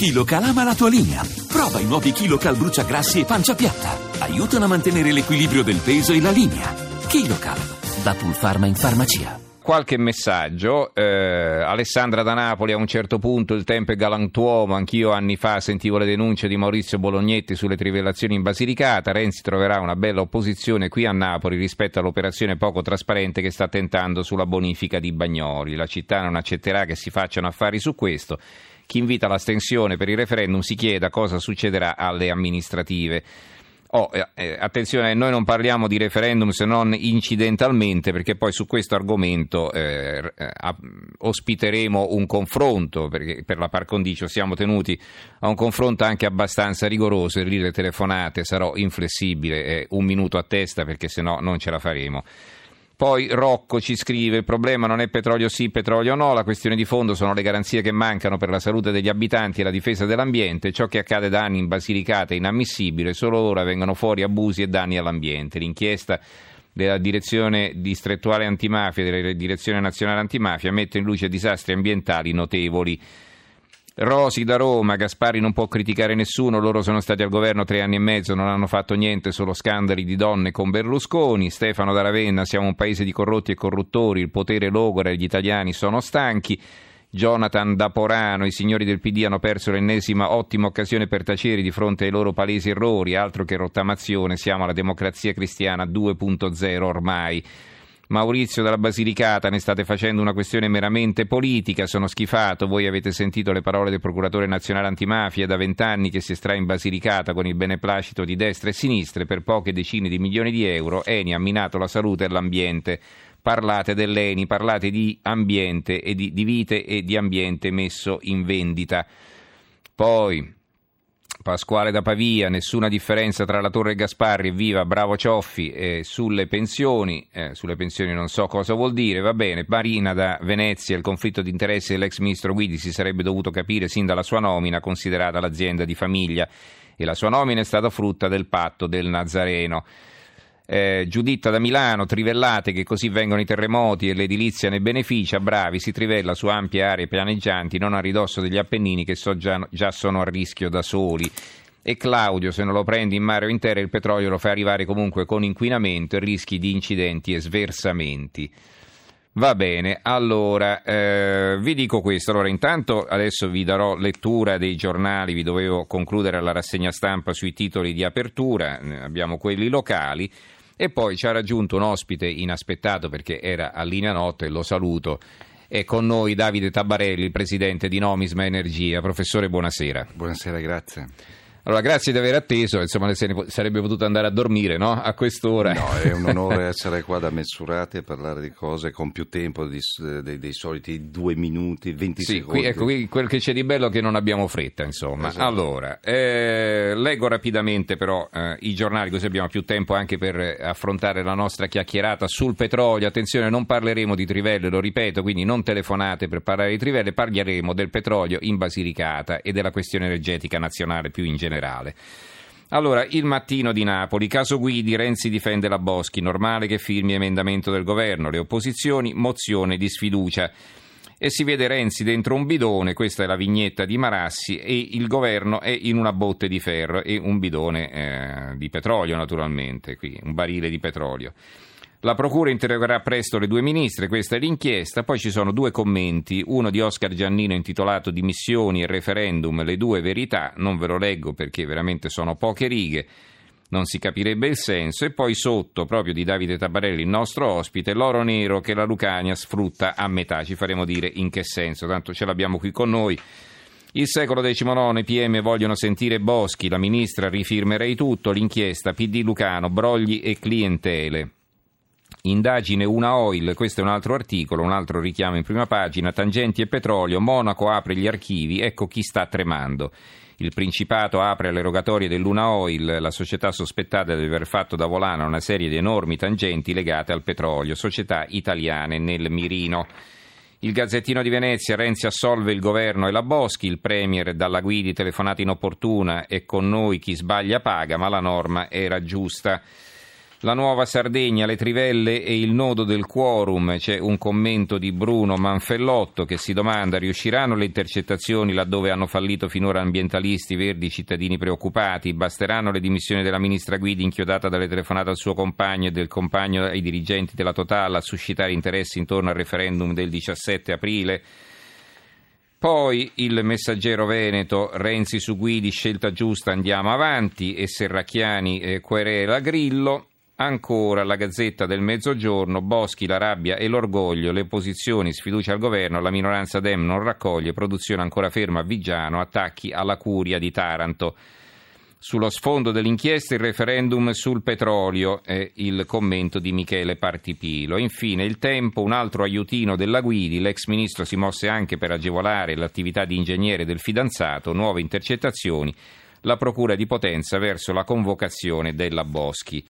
KiloCal ama la tua linea. Prova i nuovi KiloCal bruciagrassi e pancia piatta. Aiutano a mantenere l'equilibrio del peso e la linea. KiloCal, da Pulpharma in farmacia qualche messaggio. Eh, Alessandra da Napoli a un certo punto il tempo è galantuomo. Anch'io anni fa sentivo le denunce di Maurizio Bolognetti sulle trivellazioni in Basilicata. Renzi troverà una bella opposizione qui a Napoli rispetto all'operazione poco trasparente che sta tentando sulla bonifica di Bagnoli. La città non accetterà che si facciano affari su questo. Chi invita all'astensione per il referendum si chieda cosa succederà alle amministrative. Oh, eh, eh, attenzione, noi non parliamo di referendum se non incidentalmente, perché poi su questo argomento eh, eh ospiteremo un confronto, perché per la par condicio siamo tenuti a un confronto anche abbastanza rigoroso, e lì le telefonate sarò inflessibile, un minuto a testa perché se no non ce la faremo. Poi Rocco ci scrive: il problema non è petrolio sì, petrolio no, la questione di fondo sono le garanzie che mancano per la salute degli abitanti e la difesa dell'ambiente. Ciò che accade da anni in Basilicata è inammissibile, solo ora vengono fuori abusi e danni all'ambiente. L'inchiesta della direzione distrettuale antimafia e della direzione nazionale antimafia mette in luce disastri ambientali notevoli. Rosi da Roma, Gaspari non può criticare nessuno, loro sono stati al governo tre anni e mezzo, non hanno fatto niente, solo scandali di donne con Berlusconi. Stefano da Ravenna, siamo un paese di corrotti e corruttori, il potere logora e gli italiani sono stanchi. Jonathan da Porano, i signori del PD hanno perso l'ennesima ottima occasione per tacere di fronte ai loro palesi errori, altro che rottamazione, siamo alla democrazia cristiana 2.0 ormai. Maurizio dalla Basilicata, ne state facendo una questione meramente politica, sono schifato, voi avete sentito le parole del procuratore nazionale antimafia da vent'anni che si estrae in Basilicata con il beneplacito di destra e sinistra per poche decine di milioni di euro, Eni ha minato la salute e l'ambiente. Parlate dell'Eni, parlate di ambiente e di, di vite e di ambiente messo in vendita. Poi Pasquale da Pavia, nessuna differenza tra la Torre Gasparri e Viva, bravo Cioffi, eh, sulle pensioni, eh, sulle pensioni non so cosa vuol dire, va bene, Marina da Venezia, il conflitto di interessi dell'ex ministro Guidi si sarebbe dovuto capire sin dalla sua nomina, considerata l'azienda di famiglia, e la sua nomina è stata frutta del patto del Nazareno. Eh, Giuditta da Milano, trivellate che così vengono i terremoti e l'edilizia ne beneficia, bravi, si trivella su ampie aree pianeggianti, non a ridosso degli Appennini che so già, già sono a rischio da soli. E Claudio, se non lo prendi in mare o in terra, il petrolio lo fai arrivare comunque con inquinamento e rischi di incidenti e sversamenti. Va bene, allora eh, vi dico questo. Allora, intanto adesso vi darò lettura dei giornali, vi dovevo concludere la rassegna stampa sui titoli di apertura, abbiamo quelli locali. E poi ci ha raggiunto un ospite inaspettato perché era a linea notte, lo saluto. È con noi Davide Tabarelli, presidente di Nomisma Energia. Professore, buonasera. Buonasera, grazie. Allora, grazie di aver atteso, insomma, sarebbe potuto andare a dormire, no? A quest'ora. No, è un onore essere qua da Messurati e parlare di cose con più tempo di, dei, dei, soliti due minuti, 20 sì, secondi. Qui, ecco, qui quel che c'è di bello è che non abbiamo fretta, insomma. Esatto. Allora, eh, leggo rapidamente però eh, i giornali, così abbiamo più tempo anche per affrontare la nostra chiacchierata sul petrolio. Attenzione, non parleremo di trivelle, lo ripeto, quindi non telefonate per parlare di trivelle, parleremo del petrolio in Basilicata e della questione energetica nazionale più in generale generale. Allora, il mattino di Napoli, caso Guidi, Renzi difende la Boschi, normale che firmi emendamento del governo, le opposizioni, mozione di sfiducia. E si vede Renzi dentro un bidone, questa è la vignetta di Marassi, e il governo è in una botte di ferro e un bidone eh, di petrolio naturalmente, qui, un barile di petrolio. La Procura interrogerà presto le due ministre, questa è l'inchiesta, poi ci sono due commenti, uno di Oscar Giannino intitolato Dimissioni e referendum, le due verità, non ve lo leggo perché veramente sono poche righe, non si capirebbe il senso, e poi sotto, proprio di Davide Tabarelli, il nostro ospite, l'oro nero che la Lucania sfrutta a metà, ci faremo dire in che senso, tanto ce l'abbiamo qui con noi. Il secolo XIX, i PM vogliono sentire Boschi, la ministra rifirmerei tutto, l'inchiesta PD Lucano, brogli e clientele. Indagine una oil, questo è un altro articolo, un altro richiamo in prima pagina, tangenti e petrolio, Monaco apre gli archivi, ecco chi sta tremando. Il Principato apre alle rogatorie dell'Una Oil, la società sospettata di aver fatto da volano una serie di enormi tangenti legate al petrolio, società italiane nel mirino. Il Gazzettino di Venezia, Renzi assolve il governo e la Boschi, il Premier dalla Guidi telefonata inopportuna e con noi chi sbaglia paga, ma la norma era giusta. La nuova Sardegna, le trivelle e il nodo del quorum. C'è un commento di Bruno Manfellotto che si domanda: riusciranno le intercettazioni laddove hanno fallito finora ambientalisti, verdi, cittadini preoccupati? Basteranno le dimissioni della ministra Guidi inchiodata dalle telefonate al suo compagno e del compagno ai dirigenti della Total a suscitare interessi intorno al referendum del 17 aprile? Poi il messaggero Veneto, Renzi su Guidi, scelta giusta, andiamo avanti e Serracchiani eh, querela Grillo. Ancora la Gazzetta del Mezzogiorno, Boschi, la rabbia e l'orgoglio, le opposizioni, sfiducia al governo, la minoranza Dem non raccoglie, produzione ancora ferma a Vigiano, attacchi alla curia di Taranto. Sullo sfondo dell'inchiesta il referendum sul petrolio e il commento di Michele Partipilo. Infine il tempo, un altro aiutino della Guidi, l'ex ministro si mosse anche per agevolare l'attività di ingegnere del fidanzato, nuove intercettazioni, la procura di Potenza verso la convocazione della Boschi.